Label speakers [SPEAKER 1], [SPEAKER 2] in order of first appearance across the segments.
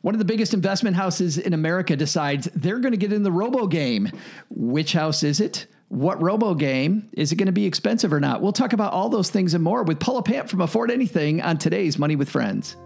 [SPEAKER 1] One of the biggest investment houses in America decides they're going to get in the robo game. Which house is it? What robo game? Is it going to be expensive or not? We'll talk about all those things and more with Paula Pant from Afford Anything on today's Money with Friends.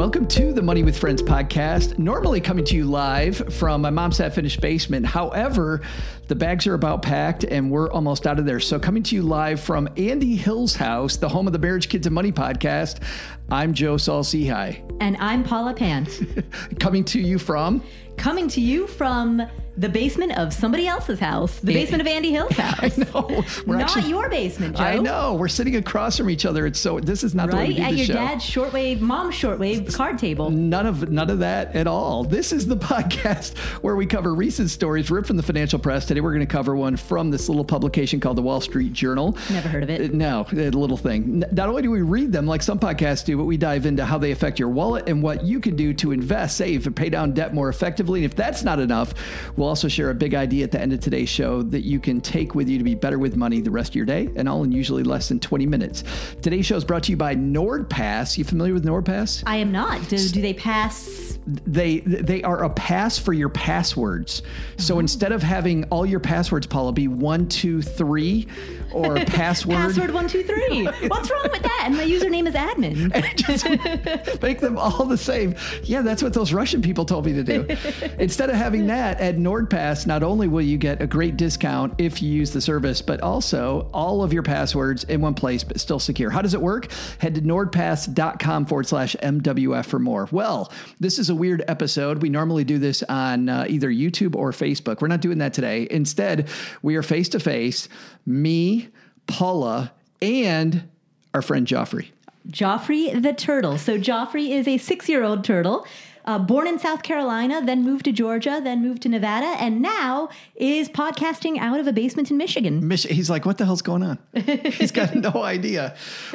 [SPEAKER 1] Welcome to the Money with Friends podcast. Normally coming to you live from my mom's half finished basement. However, the bags are about packed and we're almost out of there. So, coming to you live from Andy Hill's house, the home of the Marriage Kids and Money podcast, I'm Joe Saul-Sehy.
[SPEAKER 2] And I'm Paula Pant.
[SPEAKER 1] coming to you from?
[SPEAKER 2] Coming to you from the basement of somebody else's house, the basement of Andy Hill's house.
[SPEAKER 1] I know.
[SPEAKER 2] We're not actually, your basement, Joe.
[SPEAKER 1] I know. We're sitting across from each other. It's so. This is not
[SPEAKER 2] right?
[SPEAKER 1] the way do
[SPEAKER 2] at your
[SPEAKER 1] show.
[SPEAKER 2] dad's shortwave, mom's shortwave card table.
[SPEAKER 1] None of none of that at all. This is the podcast where we cover recent stories ripped from the financial press. Today we're going to cover one from this little publication called the Wall Street Journal.
[SPEAKER 2] Never heard of it.
[SPEAKER 1] Uh, no, a little thing. Not only do we read them like some podcasts do, but we dive into how they affect your wallet and what you can do to invest, save, and pay down debt more effectively. And if that's not enough, we'll also share a big idea at the end of today's show that you can take with you to be better with money the rest of your day, and all in usually less than 20 minutes. Today's show is brought to you by NordPass. You familiar with NordPass?
[SPEAKER 2] I am not. Do, do they pass?
[SPEAKER 1] They they are a pass for your passwords. So
[SPEAKER 2] Mm-hmm.
[SPEAKER 1] instead of having all your passwords, Paula, be one, two, three, or password.
[SPEAKER 2] Password one two three. What's wrong with that? And my username is admin.
[SPEAKER 1] just make them all the same. Yeah, that's what those Russian people told me to do. Instead of having that at NordPass, not only will you get a great discount if you use the service, but also all of your passwords in one place, but still secure. How does it work? Head to nordpass.com forward slash MWF for more. Well, this is a weird episode. We normally do this on uh, either YouTube or Facebook. We're not doing that today. Instead, we are face to face, me, Paula, and our friend Joffrey.
[SPEAKER 2] Joffrey the turtle. So Joffrey is a six-year-old turtle. Uh, born in South Carolina, then moved to Georgia, then moved to Nevada, and now is podcasting out of a basement in Michigan.
[SPEAKER 1] Mich- he's like, what the hell's going on? He's got no idea.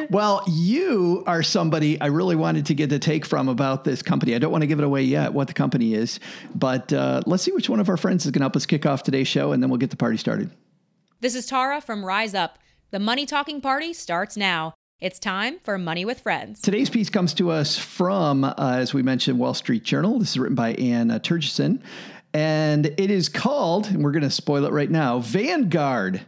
[SPEAKER 1] Well, you are somebody I really wanted to get a take from about this company. I don't want to give it away yet what the company is, but uh, let's see which one of our friends is going to help us kick off today's show, and then we'll get the party started.
[SPEAKER 3] This is Tara from Rise Up. The Money Talking Party starts now. It's time for Money with Friends.
[SPEAKER 1] Today's piece comes to us from, uh, as we mentioned, Wall Street Journal. This is written by Ann uh, Tergesen, and it is called, and we're going to spoil it right now Vanguard.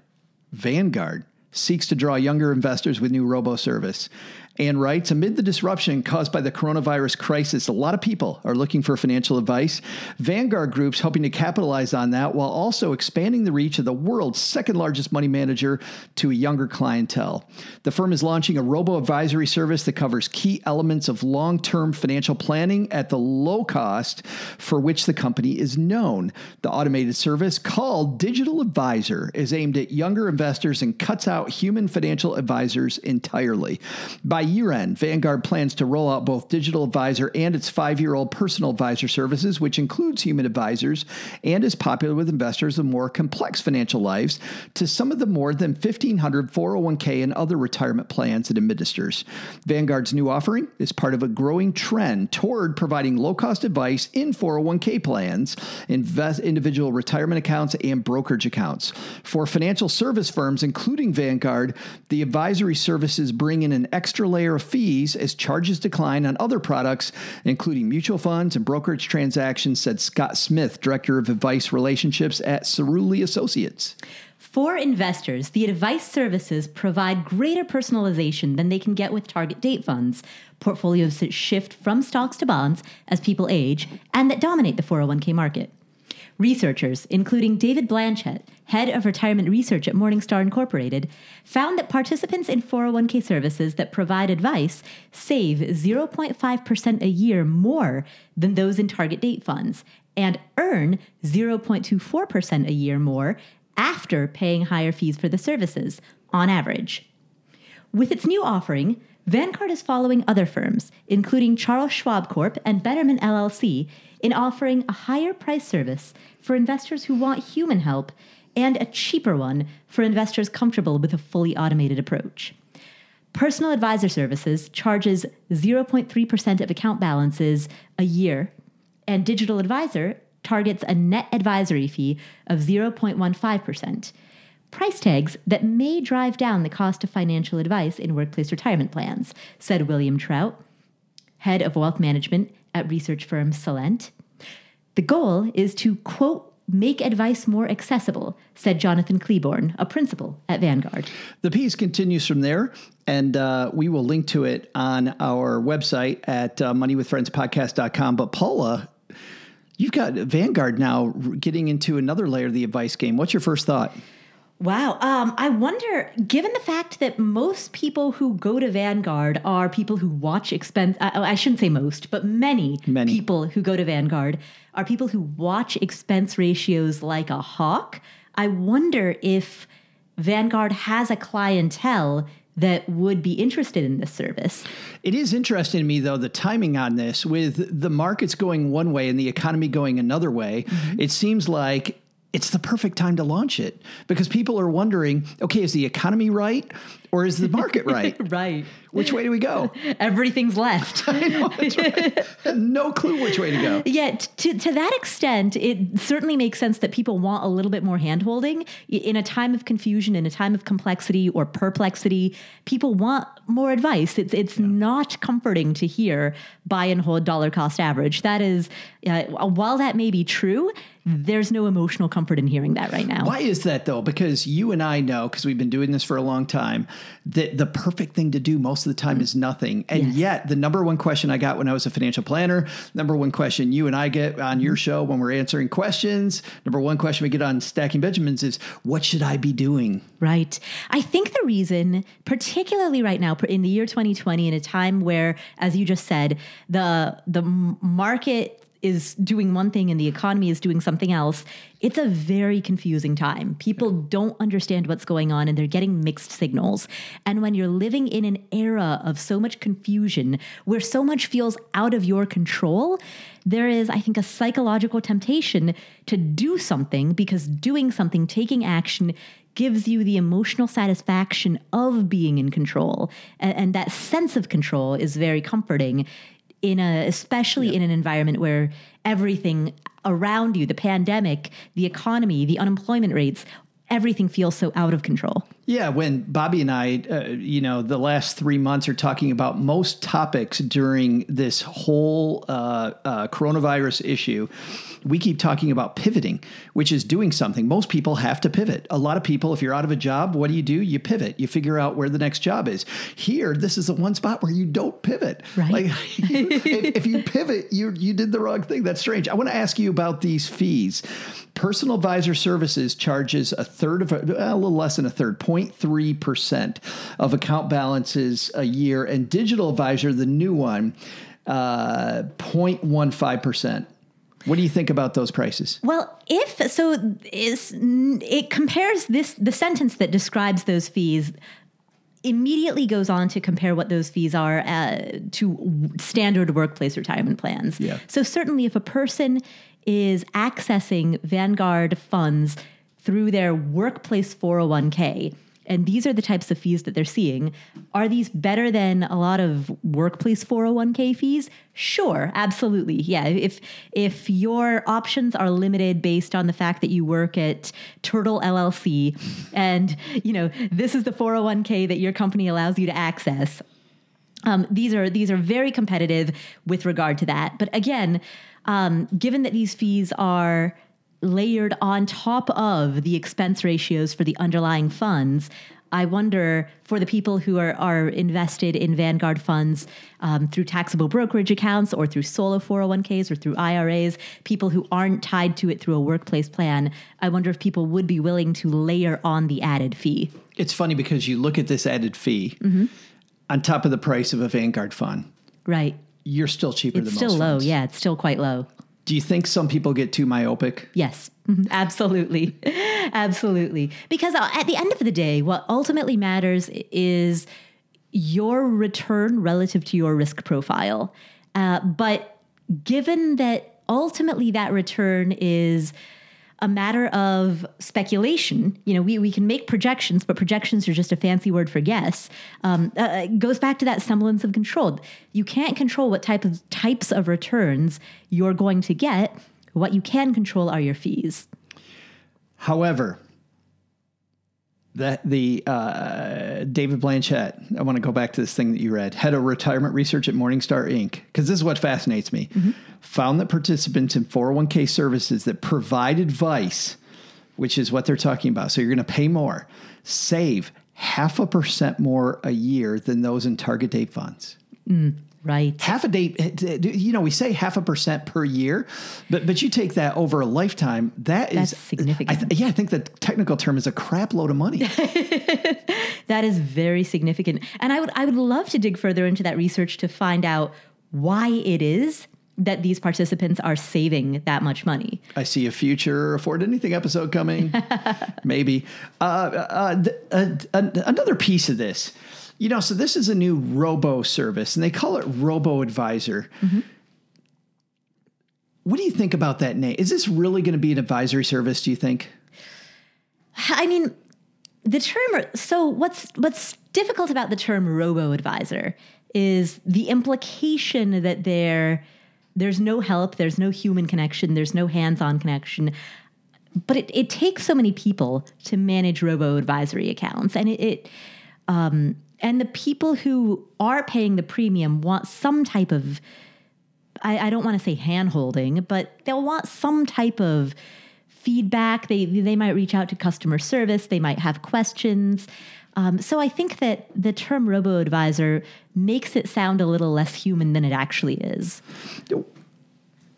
[SPEAKER 1] Vanguard seeks to draw younger investors with new robo service. And writes Amid the disruption caused by the coronavirus crisis, a lot of people are looking for financial advice. Vanguard Group's hoping to capitalize on that while also expanding the reach of the world's second largest money manager to a younger clientele. The firm is launching a robo advisory service that covers key elements of long term financial planning at the low cost for which the company is known. The automated service, called Digital Advisor, is aimed at younger investors and cuts out human financial advisors entirely. By year end, Vanguard plans to roll out both Digital Advisor and its five year old personal advisor services, which includes human advisors and is popular with investors of more complex financial lives, to some of the more than 1,500 401k and other retirement plans it administers. Vanguard's new offering is part of a growing trend toward providing low cost advice in 401k plans, invest, individual retirement accounts, and brokerage accounts. For financial service firms, including Vanguard, the advisory services bring in an extra layer of fees as charges decline on other products, including mutual funds and brokerage transactions, said Scott Smith, Director of Advice Relationships at Cerulli Associates.
[SPEAKER 2] For investors, the advice services provide greater personalization than they can get with target date funds, portfolios that shift from stocks to bonds as people age and that dominate the 401k market. Researchers, including David Blanchett, head of retirement research at Morningstar Incorporated, found that participants in 401k services that provide advice save 0.5% a year more than those in target date funds and earn 0.24% a year more after paying higher fees for the services on average. With its new offering, Vanguard is following other firms, including Charles Schwab Corp and Betterment LLC, in offering a higher price service for investors who want human help and a cheaper one for investors comfortable with a fully automated approach. Personal Advisor Services charges 0.3% of account balances a year, and Digital Advisor targets a net advisory fee of 0.15%. price tags that may drive down the cost of financial advice in workplace retirement plans, said William Trout, head of wealth management at research firm Celent. The goal is to, quote, make advice more accessible, said Jonathan Cleborne, a principal at Vanguard.
[SPEAKER 1] The piece continues from there, and uh, we will link to it on our website at uh, moneywithfriendspodcast.com. But Paula, you've got Vanguard now getting into another layer of the advice game. What's your first thought?
[SPEAKER 2] Wow. Um, I wonder, given the fact that most people who go to Vanguard are people who watch expense, I, I shouldn't say most, but many,
[SPEAKER 1] Many.
[SPEAKER 2] people who go to Vanguard are people who watch expense ratios like a hawk. I wonder if Vanguard has a clientele that would be interested in this service.
[SPEAKER 1] It is interesting to me, though, the timing on this with the markets going one way and the economy going another way. It seems like it's the perfect time to launch it because people are wondering okay, is the economy right or is the market right?
[SPEAKER 2] Right.
[SPEAKER 1] Which way do we go?
[SPEAKER 2] Everything's left.
[SPEAKER 1] no clue which way to go.
[SPEAKER 2] Yeah, to, to that extent, it certainly makes sense that people want a little bit more handholding. In a time of confusion, in a time of complexity or perplexity, people want more advice. It's it's not comforting to hear buy and hold dollar cost average. That is, uh, while that may be true, there's no emotional comfort in hearing that right now.
[SPEAKER 1] Why is that though? Because you and I know, because we've been doing this for a long time, that the perfect thing to do most of the time is nothing. And
[SPEAKER 2] Yes.
[SPEAKER 1] yet, the number one question I got when I was a financial planner, number one question you and I get on your show when we're answering questions, number one question we get on Stacking Benjamins is, what should I be doing?
[SPEAKER 2] Right. I think the reason, particularly right now in the year 2020, in a time where, as you just said, the the market is doing one thing and the economy is doing something else, it's a very confusing time. People don't understand what's going on and they're getting mixed signals. And when you're living in an era of so much confusion where so much feels out of your control, there is, I think, a psychological temptation to do something because doing something, taking action, gives you the emotional satisfaction of being in control. And, that sense of control is very comforting in a especially in an environment where everything around you, the pandemic, the economy, the unemployment rates, everything feels so out of control.
[SPEAKER 1] Yeah, when Bobby and I, uh, you know, the last three months are talking about most topics during this whole uh, uh, coronavirus issue, we keep talking about pivoting, which is doing something. Most people have to pivot. A lot of people, if you're out of a job, what do you do? You pivot. You figure out where the next job is. Here, this is the one spot where you don't pivot.
[SPEAKER 2] Right.
[SPEAKER 1] Like, if, if you pivot, you you did the wrong thing. That's strange. I want to ask you about these fees. Personal Advisor Services charges a third of a, a little less than a third, 0.3 percent of account balances a year, and Digital Advisor, the new one, uh, 0.15 percent. What do you think about those prices?
[SPEAKER 2] Well, if so, is it compares this the sentence that describes those fees immediately goes on to compare what those fees are uh, to standard workplace retirement plans.
[SPEAKER 1] Yeah.
[SPEAKER 2] So certainly, if a person is accessing Vanguard funds through their workplace 401k. And these are the types of fees that they're seeing. Are these better than a lot of workplace 401k fees? Sure, absolutely. Yeah, if if your options are limited based on the fact that you work at Turtle LLC and, you know, this is the 401k that your company allows you to access, um, these are these are very competitive with regard to that. But again, um, given that these fees are layered on top of the expense ratios for the underlying funds, I wonder for the people who are, are invested in Vanguard funds um, through taxable brokerage accounts or through solo 401ks or through IRAs, people who aren't tied to it through a workplace plan, I wonder if people would be willing to layer on the added fee.
[SPEAKER 1] It's funny because you look at this added fee on top of the price of a Vanguard fund.
[SPEAKER 2] Right.
[SPEAKER 1] You're still cheaper
[SPEAKER 2] It's
[SPEAKER 1] than
[SPEAKER 2] still low.
[SPEAKER 1] funds.
[SPEAKER 2] Yeah, it's still quite low.
[SPEAKER 1] Do you think some people get too myopic?
[SPEAKER 2] Yes, Mhm. absolutely. absolutely. Because uh, at the end of the day, what ultimately matters is your return relative to your risk profile. Uh, but given that ultimately that return is a matter of speculation. You know, we, we can make projections, but projections are just a fancy word for guess. Um, uh, goes back to that semblance of control. You can't control what type of types of returns you're going to get. What you can control are your fees.
[SPEAKER 1] However, that the uh, David Blanchett. I want to go back to this thing that you read. Head of retirement research at Morningstar Inc. Because this is what fascinates me. Found that participants in 401k services that provide advice, which is what they're talking about, so you're going to pay more, save half a percent more a year than those in target date funds.
[SPEAKER 2] Right.
[SPEAKER 1] Half a day, you know, we say half a percent per year, but but you take that over a lifetime. That is
[SPEAKER 2] That's significant.
[SPEAKER 1] I th- yeah, I think the technical term is a crap load of money.
[SPEAKER 2] That is very significant. And I would I would love to dig further into that research to find out why it is that these participants are saving that much money.
[SPEAKER 1] I see a future afford anything episode coming. Maybe. Uh, uh, th- uh, uh, another piece of this, you know, so this is a new robo service and they call it Robo Advisor. What do you think about that name? Is this really going to be an advisory service, do you think?
[SPEAKER 2] I mean, the term so what's what's difficult about the term robo advisor is the implication that there there's no help, there's no human connection, there's no hands-on connection. But it, it takes so many people to manage robo advisory accounts. And it, it um, and the people who are paying the premium want some type of I, I don't want to say hand holding, but they'll want some type of feedback. They they might reach out to customer service. They might have questions. Um, so I think that the term robo advisor makes it sound a little less human than it actually is.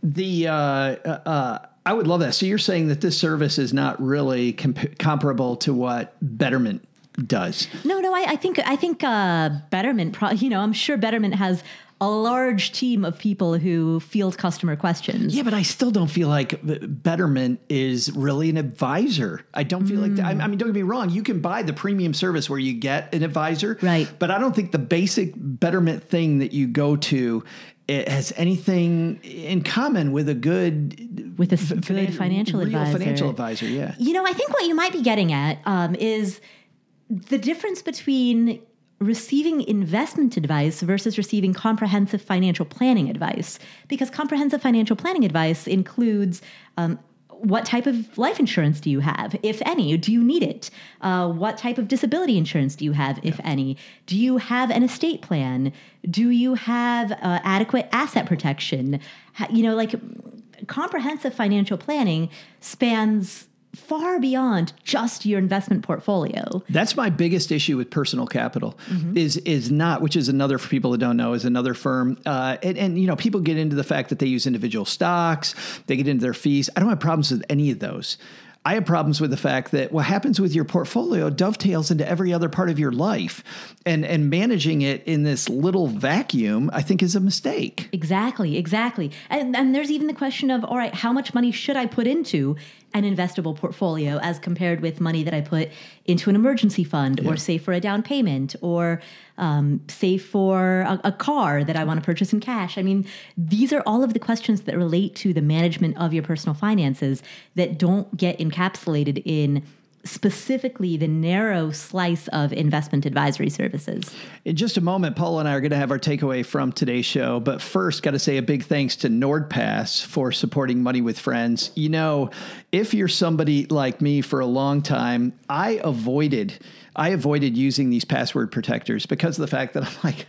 [SPEAKER 1] The uh, uh, I would love that. So you're saying that this service is not really comp- comparable to what Betterment does.
[SPEAKER 2] No, no, I, I think I think uh, Betterment. Pro- you know, I'm sure Betterment has a large team of people who field customer questions.
[SPEAKER 1] Yeah, but I still don't feel like Betterment is really an advisor. I don't feel like that. I I mean, don't get me wrong. You can buy the premium service where you get an advisor,
[SPEAKER 2] Right.
[SPEAKER 1] But I don't think the basic Betterment thing that you go to it has anything in common with a good
[SPEAKER 2] With a
[SPEAKER 1] f-
[SPEAKER 2] good financial
[SPEAKER 1] real
[SPEAKER 2] advisor.
[SPEAKER 1] financial advisor. Yeah.
[SPEAKER 2] You know, I think what you might be getting at um, is the difference between receiving investment advice versus receiving comprehensive financial planning advice. Because comprehensive financial planning advice includes um, what type of life insurance do you have, if any? Do you need it? Uh, what type of disability insurance do you have, if any? Do you have an estate plan? Do you have uh, adequate asset protection? You know, like comprehensive financial planning spans far beyond just your investment portfolio.
[SPEAKER 1] That's my biggest issue with personal capital
[SPEAKER 2] Mm-hmm.
[SPEAKER 1] is is not, which is another for people that don't know, is another firm. Uh, and, and you know, people get into the fact that they use individual stocks, they get into their fees. I don't have problems with any of those. I have problems with the fact that what happens with your portfolio dovetails into every other part of your life, and and managing it in this little vacuum, I think, is a mistake.
[SPEAKER 2] Exactly, exactly. And, and there's even the question of all right, how much money should I put into an investable portfolio as compared with money that I put into an emergency fund or save for a down payment or um, save for a, a car that I want to purchase in cash? I mean, these are all of the questions that relate to the management of your personal finances that don't get encapsulated in specifically the narrow slice of investment advisory services.
[SPEAKER 1] In just a moment, Paul and I are going to have our takeaway from today's show. But first, got to say a big thanks to NordPass for supporting Money with Friends. You know, if you're somebody like me for a long time, I avoided I avoided using these password protectors because of the fact that I'm like,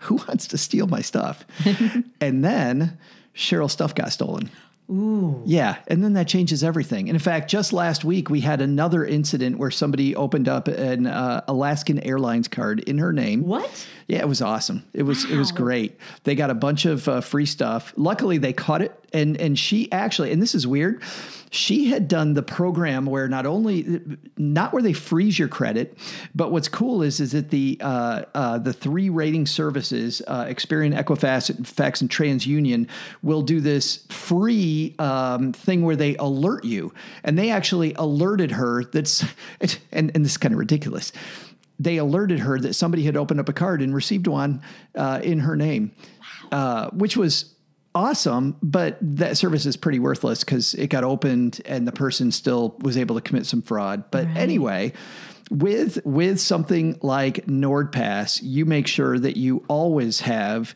[SPEAKER 1] who wants to steal my stuff? and then Cheryl's stuff got stolen.
[SPEAKER 2] Ooh.
[SPEAKER 1] Yeah, and then that changes everything. And in fact, just last week we had another incident where somebody opened up an uh, Alaskan Airlines card in her name.
[SPEAKER 2] What?
[SPEAKER 1] Yeah, it was awesome. It was it was great. They got a bunch of uh, free stuff. Luckily, they caught it, and and she actually, and this is weird. She had done the program where not only not where they freeze your credit, but what's cool is is that the uh, uh, the three rating services, uh, Experian, Equifax, Fax, and TransUnion, will do this free um, thing where they alert you, and they actually alerted her that's and and this is kind of ridiculous they alerted her that somebody had opened up a card and received one uh, in her name, uh, which was awesome. But that service is pretty worthless because it got opened and the person still was able to commit some fraud. But anyway. With with something like NordPass, you make sure that you always have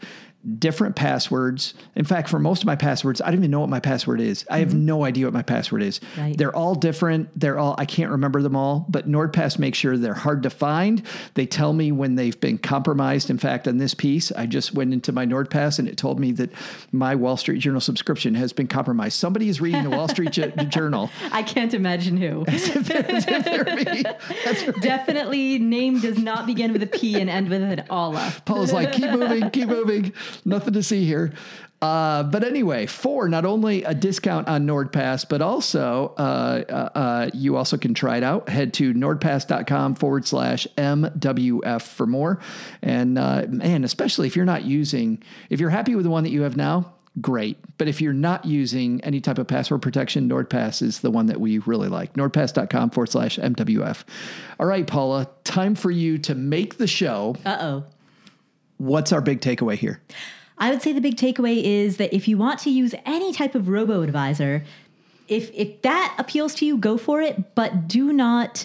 [SPEAKER 1] different passwords. In fact, for most of my passwords, I don't even know what my password is. I have mm-hmm. no idea what my password is.
[SPEAKER 2] Right.
[SPEAKER 1] They're all different. They're all I can't remember them all, but NordPass makes sure they're hard to find. They tell me when they've been compromised. In fact, on this piece, I just went into my NordPass and it told me that my Wall Street Journal subscription has been compromised. Somebody is reading the Wall Street J- Journal.
[SPEAKER 2] I can't imagine who.
[SPEAKER 1] As if. That's right.
[SPEAKER 2] Definitely, name does not begin with a P and end with an Allah.
[SPEAKER 1] Paul's like, keep moving, keep moving. Nothing to see here. Uh, but anyway, for not only a discount on NordPass, but also uh, uh, uh, you also can try it out. Head to nordpass.com forward slash MWF for more. And uh, man, especially if you're not using, if you're happy with the one that you have now, great. But if you're not using any type of password protection, NordPass is the one that we really like. NordPass.com forward slash MWF. All right, Paula, time for you to make the show.
[SPEAKER 2] Uh oh.
[SPEAKER 1] What's our big takeaway here?
[SPEAKER 2] I would say the big takeaway is that if you want to use any type of robo advisor, if if that appeals to you, go for it, but do not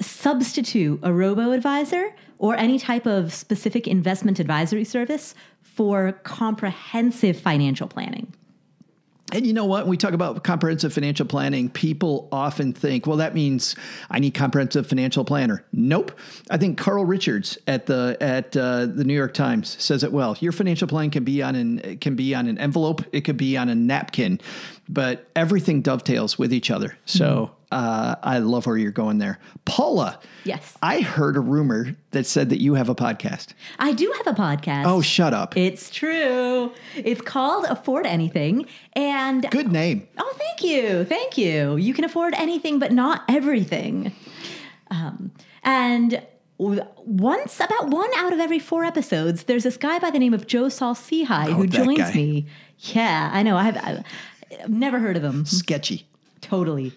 [SPEAKER 2] substitute a robo advisor or any type of specific investment advisory service for comprehensive financial planning.
[SPEAKER 1] And you know what? When we talk about comprehensive financial planning, people often think, well, that means I need comprehensive financial planner. Nope. I think Carl Richards at the at uh, the New York Times says it well. Your financial plan can be on an can be on an envelope, it could be on a napkin, but everything dovetails with each other. So uh, I love where you're going there, Paula.
[SPEAKER 2] Yes.
[SPEAKER 1] I heard a rumor that said that you have a podcast.
[SPEAKER 2] I do have a podcast.
[SPEAKER 1] Oh, shut up!
[SPEAKER 2] It's true. It's called Afford Anything. And
[SPEAKER 1] Good name.
[SPEAKER 2] oh, thank you. Thank you. You can afford anything, but not everything. Um, and once, about one out of every four episodes, there's this guy by the name of Joe Saul-Sehy who
[SPEAKER 1] Oh, that
[SPEAKER 2] joins
[SPEAKER 1] guy.
[SPEAKER 2] me. Yeah, I know. I've, I've I've never heard of him.
[SPEAKER 1] Sketchy.
[SPEAKER 2] Totally.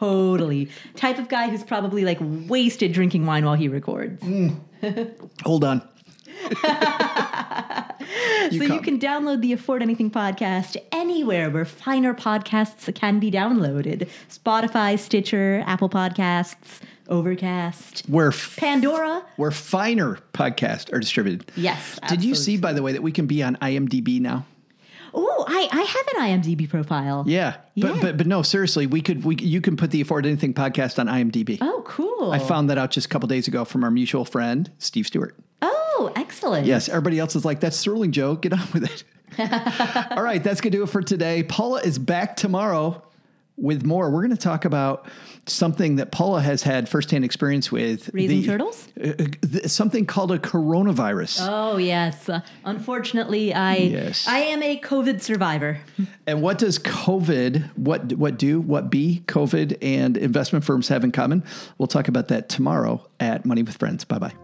[SPEAKER 2] Totally. Type of guy who's probably like wasted drinking wine while he records. Mm.
[SPEAKER 1] Hold on.
[SPEAKER 2] so you can download the Afford Anything podcast anywhere where finer podcasts can be downloaded Spotify, Stitcher, Apple Podcasts, Overcast,
[SPEAKER 1] Where f-
[SPEAKER 2] Pandora.
[SPEAKER 1] where finer podcasts are distributed.
[SPEAKER 2] Yes.
[SPEAKER 1] Did you see, by the way, that we can be on IMDb now?
[SPEAKER 2] Oh, I, I have an IMDb profile.
[SPEAKER 1] Yeah, but
[SPEAKER 2] Yeah.
[SPEAKER 1] but but no, seriously, we could we you can put the Afford Anything podcast on IMDb.
[SPEAKER 2] Oh, cool.
[SPEAKER 1] I found that out just a couple days ago from our mutual friend Steve Stewart.
[SPEAKER 2] Oh, excellent.
[SPEAKER 1] Yes, everybody else is like, "That's thrilling, Joe. Get on with it." All right, that's gonna do it for today. Paula is back tomorrow with more. We're going to talk about something that Paula has had firsthand experience with.
[SPEAKER 2] Raising
[SPEAKER 1] the-
[SPEAKER 2] turtles?
[SPEAKER 1] uh, uh, th- something called a coronavirus.
[SPEAKER 2] Oh yes. Uh, unfortunately, I
[SPEAKER 1] Yes.
[SPEAKER 2] I am a COVID survivor.
[SPEAKER 1] And what does COVID, what what do, what be COVID and investment firms have in common? We'll talk about that tomorrow at Money with Friends. Bye bye.